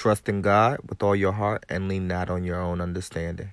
Trust in God with all your heart and lean not on your own understanding.